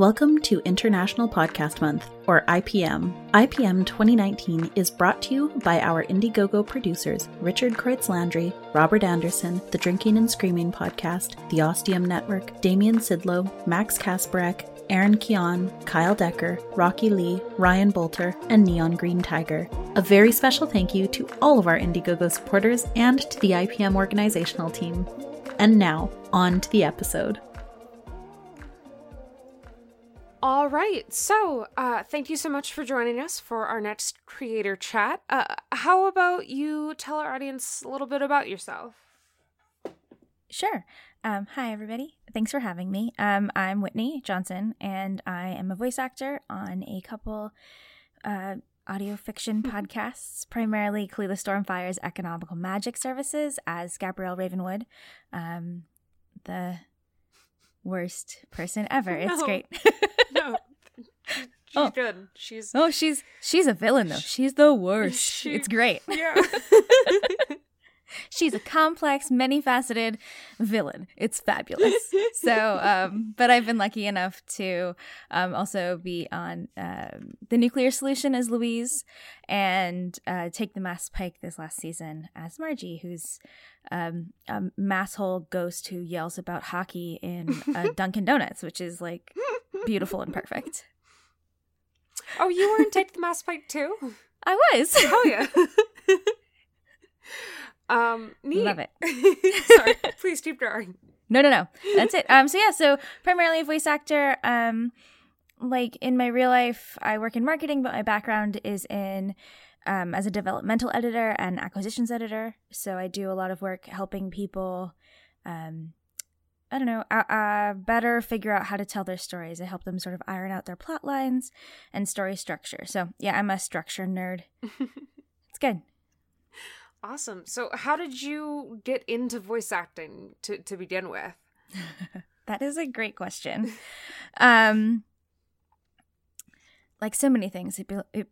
Welcome to International Podcast Month, or IPM. IPM 2019 is brought to you by our Indiegogo producers Richard Kreutz Landry, Robert Anderson, the Drinking and Screaming Podcast, the Ostium Network, Damian Sidlow, Max Kasparek, Aaron Keon, Kyle Decker, Rocky Lee, Ryan Bolter, and Neon Green Tiger. A very special thank you to all of our Indiegogo supporters and to the IPM organizational team. And now, on to the episode. So, uh, thank you so much for joining us for our next creator chat. Uh, how about you tell our audience a little bit about yourself? Sure. Um, hi, everybody. Thanks for having me. Um, I'm Whitney Johnson, and I am a voice actor on a couple uh, audio fiction podcasts, primarily Kalila Stormfire's Economical Magic Services as Gabrielle Ravenwood, um, the worst person ever. No. It's great. She's Oh. good. She's oh, she's she's a villain though. She's the worst. She- It's great. yeah. She's a complex, many-faceted villain. It's fabulous. so, um, but I've been lucky enough to um, also be on um the Nuclear Solution as Louise, and uh, take the Mass Pike this last season as Margie, who's um, a masshole ghost who yells about hockey in uh, Dunkin' Donuts, which is like beautiful and perfect. Oh, you were in Take the Mass Pike too? I was. Oh yeah. um, neat. Love it. Sorry. Please keep drawing. No, no, no. That's it. Um, so yeah, so primarily a voice actor. Um, like in my real life, I work in marketing, but my background is in um, as a developmental editor and acquisitions editor. So I do a lot of work helping people. Um, I don't know, uh, uh, better figure out how to tell their stories. I help them sort of iron out their plot lines and story structure. So yeah, I'm a structure nerd. It's good. Awesome. So, how did you get into voice acting to, to begin with? That is a great question. um, like so many things, it, be- it,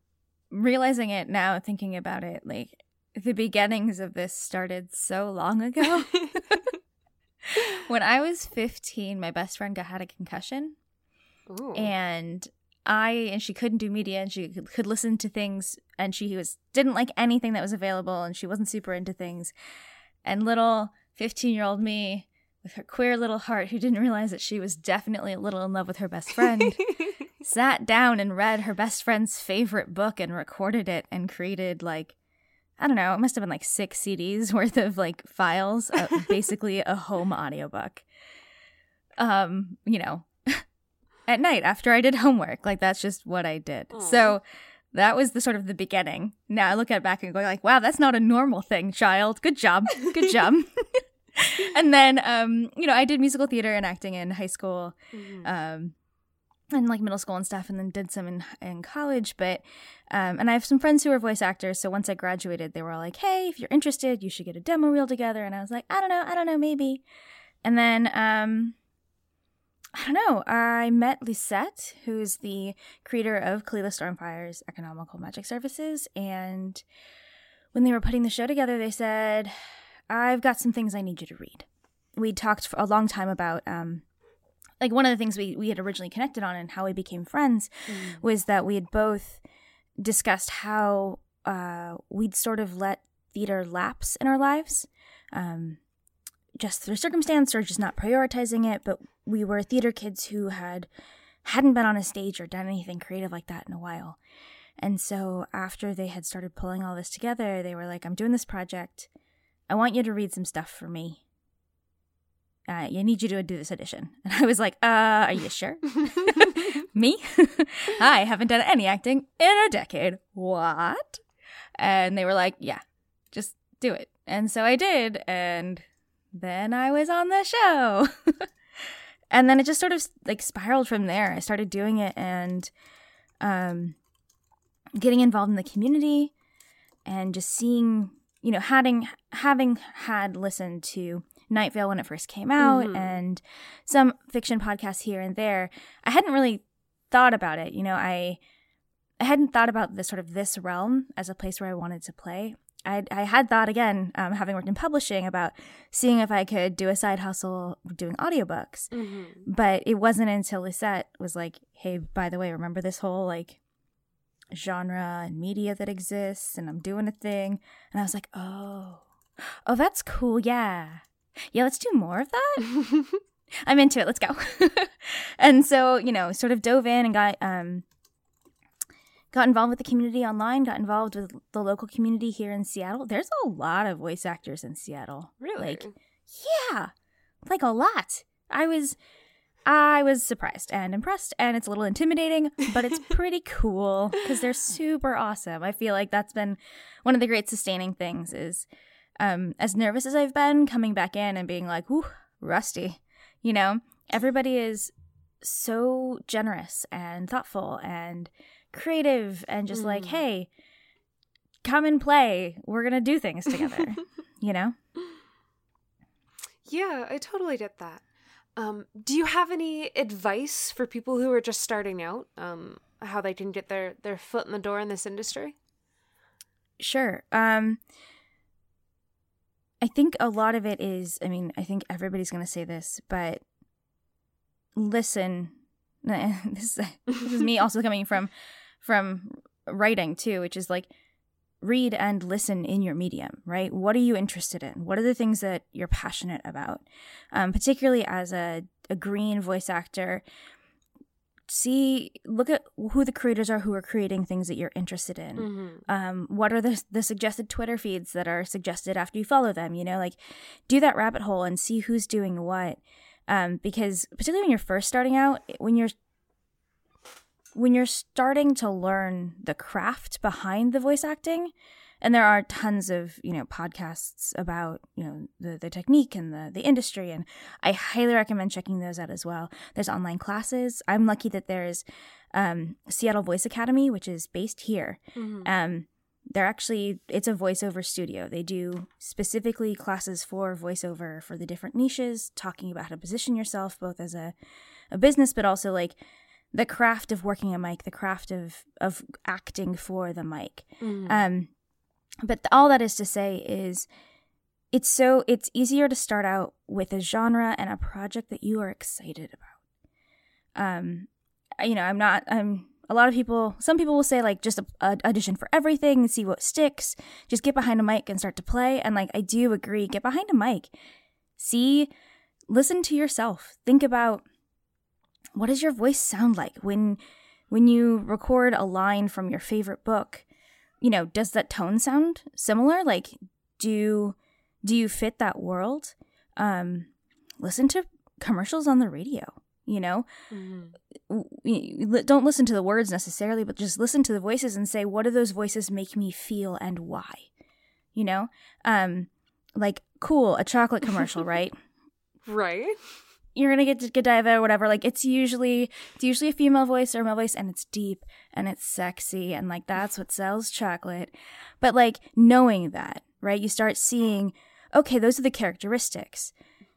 realizing it now, thinking about it, like the beginnings of this started so long ago. when I was 15, my best friend got had a concussion, Ooh. and I and she couldn't do media, and she could, could listen to things, and she was didn't like anything that was available, and she wasn't super into things. And little 15 year old me, with her queer little heart, who didn't realize that she was definitely a little in love with her best friend, sat down and read her best friend's favorite book and recorded it and created like I don't know, it must have been like six CDs worth of like files, uh, basically a home audiobook. Um, you know, at night after I did homework, like that's just what I did. Aw. So that was the sort of the beginning. Now I look at it back and go like, wow, that's not a normal thing, child. Good job. Good job. and then um, you know, I did musical theater and acting in high school Mhm. um and like middle school and stuff and then did some in in college but um and I have some friends who are voice actors so once I graduated they were all like hey if you're interested you should get a demo reel together and I was like I don't know I don't know maybe. And then um I don't know I met Lisette who's the creator of Kalila Stormfire's Economical Magic Services and when they were putting the show together they said I've got some things I need you to read. We talked for a long time about um like one of the things we, we had originally connected on and how we became friends Mm. was that we had both discussed how uh, we'd sort of let theater lapse in our lives um, just through circumstance or just not prioritizing it but we were theater kids who had hadn't been on a stage or done anything creative like that in a while. And so after they had started pulling all this together they were like i'm doing this project. I want you to read some stuff for me uh, I need you to do this audition. And I was like, uh, are you sure? Me? I haven't done any acting in a decade. What? And they were like, yeah, just do it. And so I did. And then I was on the show. and then it just sort of like spiraled from there. I started doing it and um, getting involved in the community and just seeing, you know, having having had listened to Night Vale when it first came out Mhm. and some fiction podcasts here and there. I hadn't really thought about it. You know, I I hadn't thought about this sort of this realm as a place where I wanted to play. I, I had thought again, um, having worked in publishing, about seeing if I could do a side hustle doing audiobooks. Mm-hmm. But it wasn't until Lisette was like, hey, by the way, remember this whole like genre and media that exists and I'm doing a thing. And I was like, oh, oh, that's cool. Yeah. Yeah, let's do more of that. I'm into it. Let's go. and so, you know, sort of dove in and got um got involved with the community online, got involved with the local community here in Seattle. There's a lot of voice actors in Seattle. Really? Like yeah. Like a lot. I was I was surprised and impressed and it's a little intimidating, but it's pretty cool cuz they're super awesome. I feel like that's been one of the great sustaining things is um as nervous as I've been coming back in and being like, "Ooh, rusty." You know, everybody is so generous and thoughtful and creative and just like, Mm. hey, come and play. We're going to do things together, you know? Yeah, I totally get that. Um, do you have any advice for people who are just starting out? Um, how they can get their their foot in the door in this industry? Sure. Um, I think a lot of it is, I mean, I think everybody's going to say this, but listen. This, this is me also coming from from writing too, which is like read and listen in your medium, right? What are you interested in? What are the things that you're passionate about? Um, particularly as a, a green voice actor, see, look at who the creators are who are creating things that you're interested in. Mm-hmm. Um, what are the, the suggested Twitter feeds that are suggested after you follow them? You know, like do that rabbit hole and see who's doing what. Um, because particularly when you're first starting out, when you're when you're starting to learn the craft behind the voice acting and there are tons of you know podcasts about you know the, the technique and the, the industry and i highly recommend checking those out as well. There's online classes. I'm lucky that there's um, seattle voice academy which is based here. Mm-hmm. um, they're actually it's a voiceover studio. They do specifically classes for voiceover for the different niches talking about how to position yourself both as a, a business but also like the craft of working a mic the craft of of acting for the mic. Mhm. um but all that is to say is it's so it's easier to start out with a genre and a project that you are excited about. Um you know i'm not i'm a lot of people some people will say like just a, a audition for everything and see what sticks. Just get behind a mic and start to play. And like i do agree get behind a mic. See listen to yourself. Think about what does your voice sound like when when you record a line from your favorite book you know does that tone sound similar? Like do do you fit that world? Um listen to commercials on the radio you know? Mhm. li- don't listen to the words necessarily but just listen to the voices and say what do those voices make me feel and why? You know? Um like cool a chocolate commercial right? Right. You're gonna get to Godiva or whatever. Like it's usually it's usually a female voice or a male voice, and it's deep and it's sexy, and like that's what sells chocolate. But like knowing that, right? You start seeing, okay, those are the characteristics.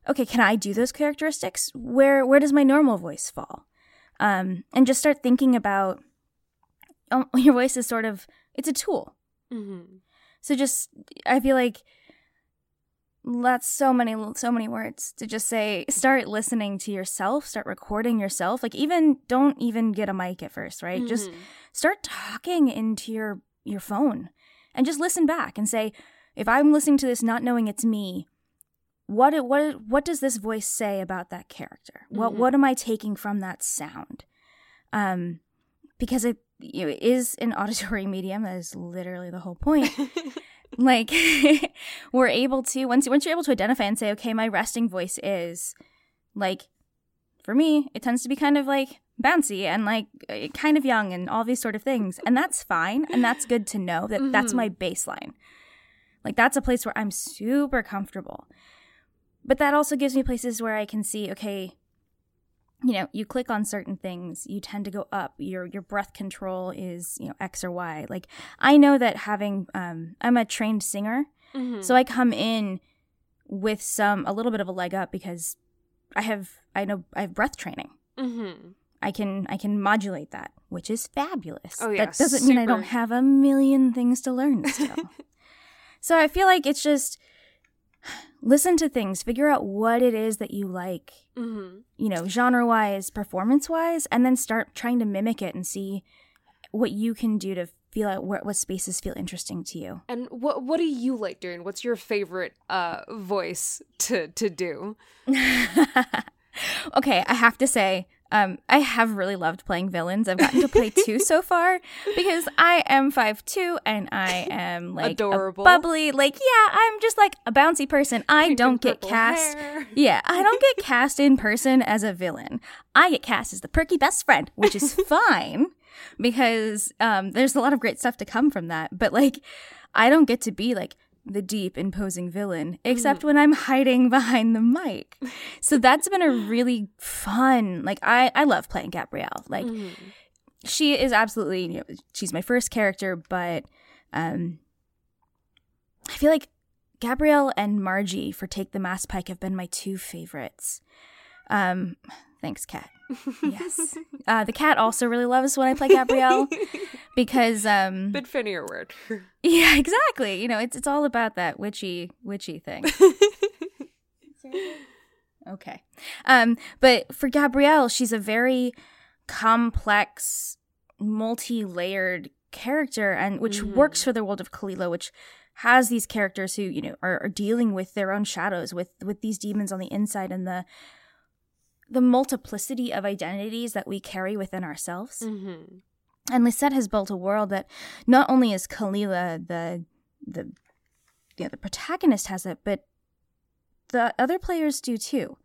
Okay, can I do those characteristics? Where where does my normal voice fall? Um, and just start thinking about um, your voice is sort of it's a tool. Mm-hmm. So just I feel like that's so many so many words to just say start listening to yourself, start recording yourself. Like even don't even get a mic at first, right? Just Mhm. start talking into your your phone and just listen back and say if I'm listening to this not knowing it's me, what it- what what does this voice say about that character? What Mhm. what am I taking from that sound? Um because it, you know, it is an auditory medium that is literally the whole point like we're able to once once you're able to identify and say okay my resting voice is like for me it tends to be kind of like bouncy and like uh, kind of young and all these sort of things and that's fine and that's good to know that that's Mhm. my baseline like that's a place where i'm super comfortable but that also gives me places where i can see okay you know you click on certain things you tend to go up your your breath control is you know x or y. Like i know that having um i'm a trained singer Mhm. so i come in with some a little bit of a leg up because i have i know i have breath training. Mhm. i can i can modulate that which is fabulous. Oh, yeah, that doesn't mean i don't have a million things to learn still. So I feel like it's just listen to things, figure out what it is that you like, Mm-hmm. you know, genre wise, performance wise, and then start trying to mimic it and see what you can do to feel out what, what spaces feel interesting to you. And what what do you like doing? What's your favorite uh voice to to do? okay, I have to say, um, I have really loved playing villains. I've gotten to play two so far because I am five two and I am like Adorable. bubbly. Like, yeah, I'm just like a bouncy person. I don't get cast. hair. Yeah, I don't get cast in person as a villain. I get cast as the perky best friend, which is fine because um, there's a lot of great stuff to come from that. But like, I don't get to be like the deep, imposing villain, except when I'm hiding behind the mic. So that's been a really fun. Like, I I love playing Gabrielle. Like, Mhm. she is absolutely you know she's my first character but um i feel like gabrielle and margie for take the mass pike have been my two favorites um thanks cat yes uh the cat also really loves when i play gabrielle because um Bit funnier word. yeah exactly you know it's it's all about that witchy witchy thing Okay. Um, but for Gabrielle, she's a very complex, multi-layered character and which Mhm. works for the world of Kalila, which has these characters who, you know, are, are dealing with their own shadows, with with these demons on the inside and the the multiplicity of identities that we carry within ourselves. mm-hmm. And Lisette has built a world that not only is Kalila the the you know, the protagonist has it, but the other players do too.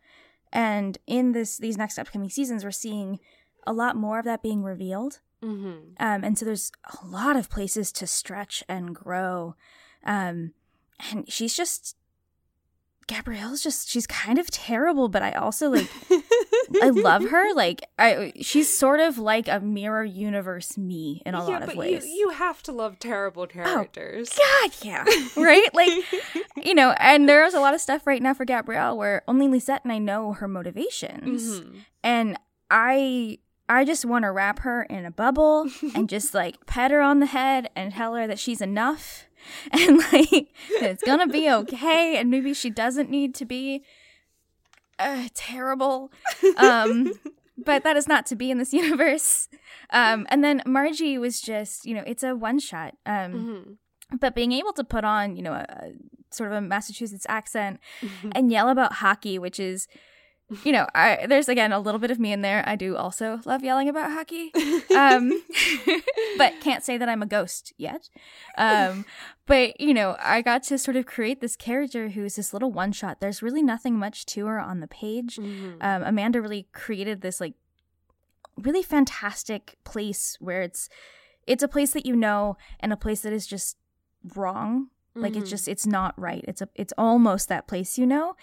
And in this these next upcoming seasons, we're seeing a lot more of that being revealed. Mm-hmm. Um, and so there's a lot of places to stretch and grow. Um, and she's just Gabrielle's just she's kind of terrible, but I also like I love her. Like I she's sort of like a mirror universe me in a yeah, lot of ways. Oh, You, you have to love terrible characters. God, yeah. Right? Like, you know, and there's a lot of stuff right now for Gabrielle where only Lisette and I know her motivations. Mhm. And I I just want to wrap her in a bubble and just like pet her on the head and tell her that she's enough and like that it's gonna be okay and maybe she doesn't need to be uh, terrible. Um but that is not to be in this universe. Um and then Margie was just, you know, it's a one shot. Um Mhm. but being able to put on you know a, a sort of a massachusetts accent and yell about hockey which is you know I, there's again a little bit of me in there i do also love yelling about hockey um but can't say that i'm a ghost yet um but you know i got to sort of create this character who's this little one shot there's really nothing much to her on the page Mhm. um, Amanda really created this like really fantastic place where it's it's a place that you know and a place that is just wrong. Like it's Mhm. just it's not right. It's a it's almost that place you know,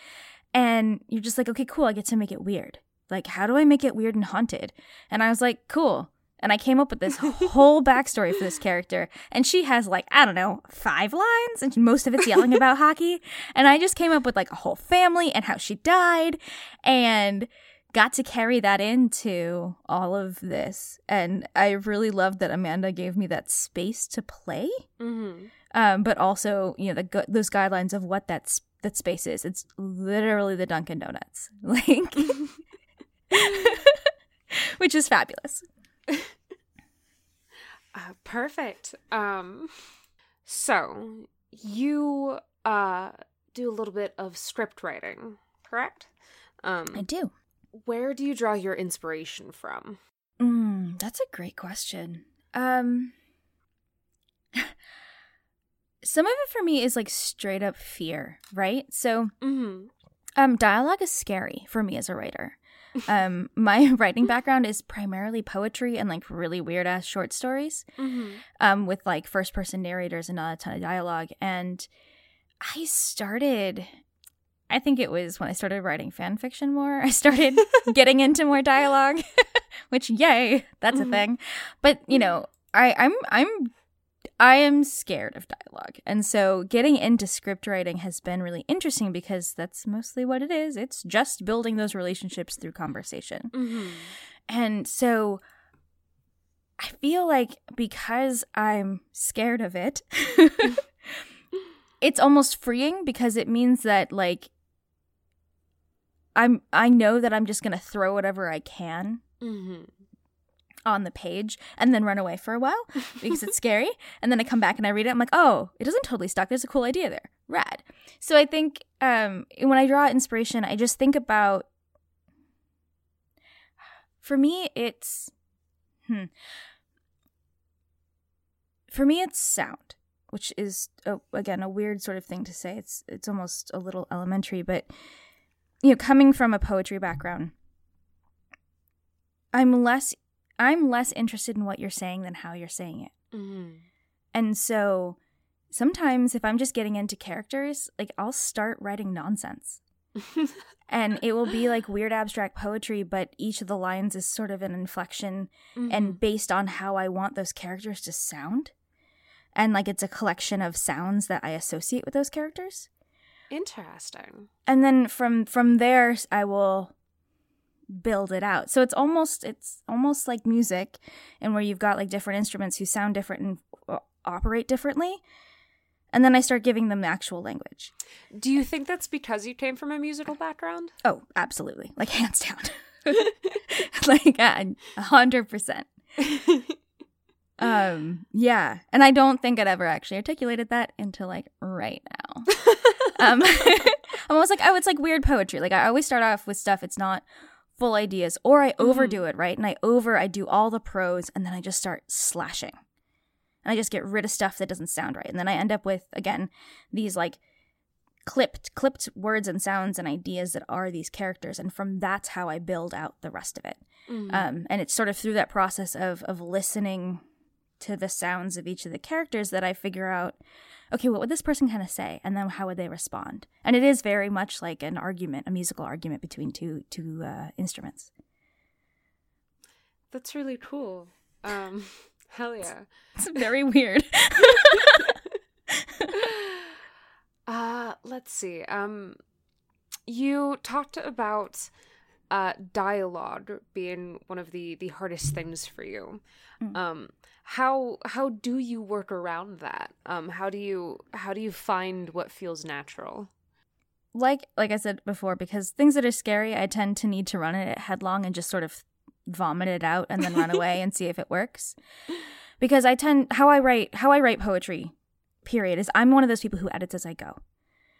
and you're just like okay cool. I get to make it weird. Like how do I make it weird and haunted? And I was like cool. And I came up with this whole backstory for this character. And she has like, I don't know, five lines, and most of it's yelling about hockey. And I just came up with like a whole family and how she died and got to carry that into all of this. And I really loved that Amanda gave me that space to play. Mhm. Um, but also, you know, the those guidelines of what that, that space is. It's literally the Dunkin' Donuts. Like, which is fabulous. Uh, perfect. Um, so you uh do a little bit of script writing, correct? Um, I do. where do you draw your inspiration from? Mm, that's a great question. Um some of it for me is like straight up fear, right? So Mm-hmm. um dialogue is scary for me as a writer. Um my writing background is primarily poetry and like really weird ass short stories. Mm-hmm. Um with like first person narrators and not a ton of dialogue and I started I think it was when I started writing fan fiction more. I started getting into more dialogue, which yay, that's Mhm. a thing. But you know, I, I'm I'm I am scared of dialogue, and so getting into script writing has been really interesting because that's mostly what it is. It's just building those relationships through conversation, Mm-hmm. and so I feel like because I'm scared of it. it's almost freeing because it means that like I'm I know that I'm just gonna throw whatever I can Mm-hmm. On the page and then run away for a while because it's scary. And then I come back and I read it. I'm like, oh, it doesn't totally stuck. There's a cool idea there. Rad. So I think um, when I draw inspiration, I just think about. For me, it's. Hmm. For me, it's sound, which is a, again a weird sort of thing to say. It's it's almost a little elementary, but you know, coming from a poetry background, I'm less I'm less interested in what you're saying than how you're saying it. Mm-hmm. And so sometimes if I'm just getting into characters, like I'll start writing nonsense. and it will be like weird abstract poetry, but each of the lines is sort of an inflection Mm-hmm. and based on how I want those characters to sound. And like it's a collection of sounds that I associate with those characters. interesting. And then from from there I will build it out. So it's almost it's almost like music and where you've got like different instruments who sound different and uh, operate differently. And then I start giving them the actual language. Do you think that's because you came from a musical background? Oh, absolutely. Like hands down. like a hundred percent. Um, yeah. And I don't think I'd ever actually articulated that until like right now. um I'm almost like, oh, it's like weird poetry. Like I always start off with stuff it's not full ideas, or I overdo it, right? And I over I do all the prose and then I just start slashing. And I just get rid of stuff that doesn't sound right. And then I end up with again these like clipped clipped words and sounds and ideas that are these characters and from that's how i build out the rest of it Mhm. um, and it's sort of through that process of of listening to the sounds of each of the characters that i figure out okay what would this person kind of say and then how would they respond and it is very much like an argument a musical argument between two two uh, instruments That's really cool. Um, hell yeah. it's very weird Uh, let's see. Um, you talked about uh dialogue being one of the the hardest things for you. Mm. Um, how how do you work around that? Um, how do you how do you find what feels natural? like like I said before, because things that are scary, I tend to need to run it headlong and just sort of vomit it out and then run away and see if it works. Because I tend how I write how I write poetry, period, is I'm one of those people who edits as I go.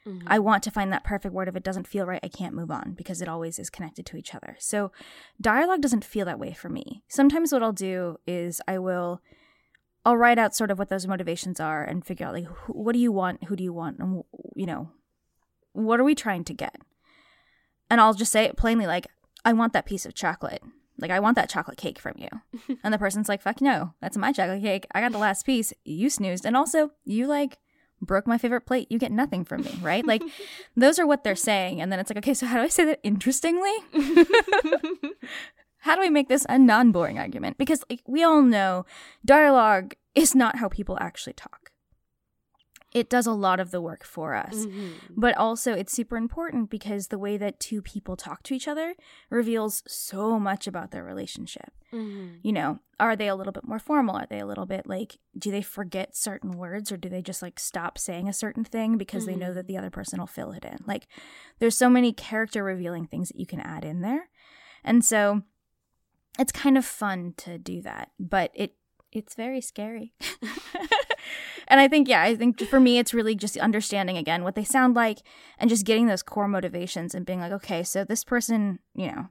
Mhm. I want to find that perfect word. If it doesn't feel right, I can't move on because it always is connected to each other. So dialogue doesn't feel that way for me. Sometimes what I'll do is I will I'll write out sort of what those motivations are and figure out like who, what do you want, who do you want, and you know, what are we trying to get? And I'll just say it plainly like I want that piece of chocolate. Like I want that chocolate cake from you. and the person's like, "Fuck no. That's my chocolate cake. I got the last piece. You snoozed. And also, you like broke my favorite plate. You get nothing from me, right? Like those are what they're saying. And then it's like, "Okay, so how do I say that interestingly?" how do we make this a non-boring argument? Because like we all know, dialogue is not how people actually talk. It does a lot of the work for us. Mhm. But also, it's super important because the way that two people talk to each other reveals so much about their relationship. Mhm. You know, are they a little bit more formal? Are they a little bit like, do they forget certain words or do they just like stop saying a certain thing because they know that the other person will fill it in? Like, there's so many character revealing things that you can add in there. And so it's kind of fun to do that, but it it's very scary. and I think yeah, I think for me it's really just understanding again what they sound like and just getting those core motivations and being like, okay, so this person, you know,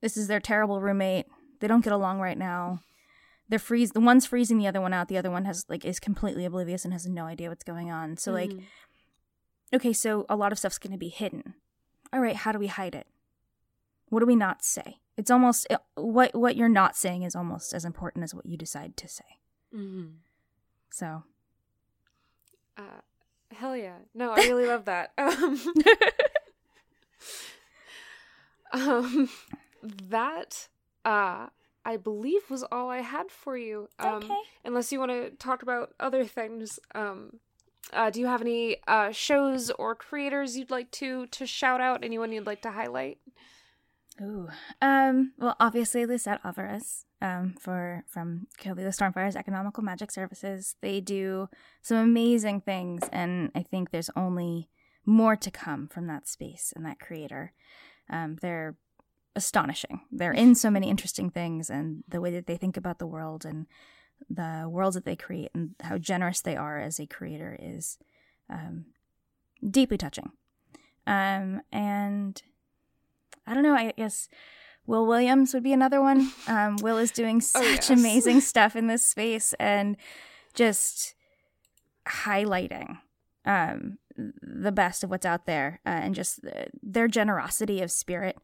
this is their terrible roommate. They don't get along right now. They're freeze the one's freezing the other one out. The other one has like is completely oblivious and has no idea what's going on. So like Mhm. okay, so a lot of stuff's going to be hidden. All right, how do we hide it? What do we not say? It's almost what what you're not saying is almost as important as what you decide to say. Mhm. So, Uh, hell yeah. No, I really love that. Um, um, that, uh, I believe was all I had for you. Um, Okay. Unless you want to talk about other things. Um, uh, do you have any uh, shows or creators you'd like to to shout out? Anyone you'd like to highlight? Ooh. Um, well, obviously, Lisette Alvarez um, for from Kalila Stormfire's Economical Magic Services. They do some amazing things, and I think there's only more to come from that space and that creator. Um, they're astonishing. They're in so many interesting things, and the way that they think about the world and the worlds that they create, and how generous they are as a creator is um, deeply touching. Um, and I don't know. I guess Will Williams would be another one. Um, Will is doing such oh, yes. amazing stuff in this space and just highlighting um, the best of what's out there uh, and just their generosity of spirit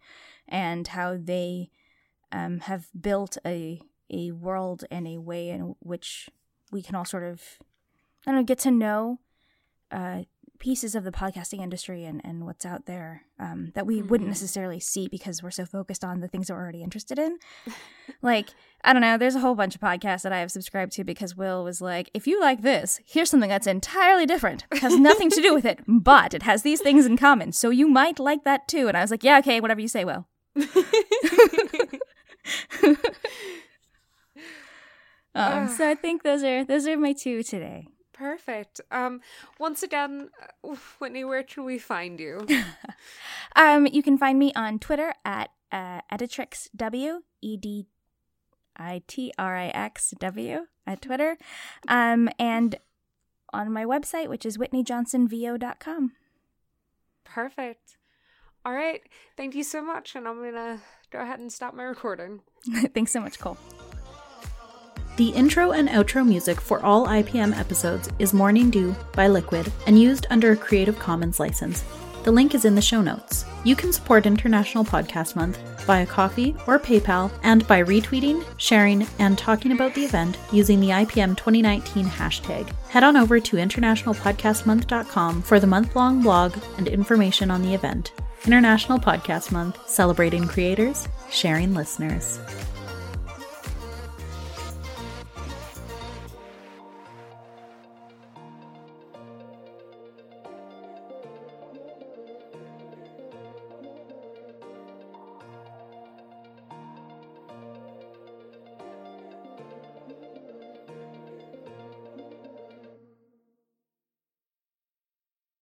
and how they um, have built a a world and a way in which we can all sort of I don't know get to know uh, pieces of the podcasting industry and, and what's out there um, that we mm-hmm. wouldn't necessarily see because we're so focused on the things that we're already interested in. like, I don't know, there's a whole bunch of podcasts that I have subscribed to because Will was like, if you like this, here's something that's entirely different, it has nothing to do with it, but it has these things in common. So you might like that too. And I was like, yeah, okay, whatever you say, Will. um, so I think those are those are my two today. Perfect. Um, once again, uh, Whitney, where can we find you? um, you can find me on Twitter at uh, Editrixw, E D I T R I X W at Twitter, um, and on my website, which is whitneyjohnsonvo.com. Perfect. All right. Thank you so much. And I'm going to go ahead and stop my recording. Thanks so much, Cole. The intro and outro music for all IPM episodes is Morning Dew by Liquid and used under a Creative Commons license. The link is in the show notes. You can support International Podcast Month via Ko-fi or PayPal and by retweeting, sharing, and talking about the event using the IPM 2019 hashtag. Head on over to internationalpodcastmonth.com for the month long blog and information on the event. International Podcast Month, celebrating creators, sharing listeners.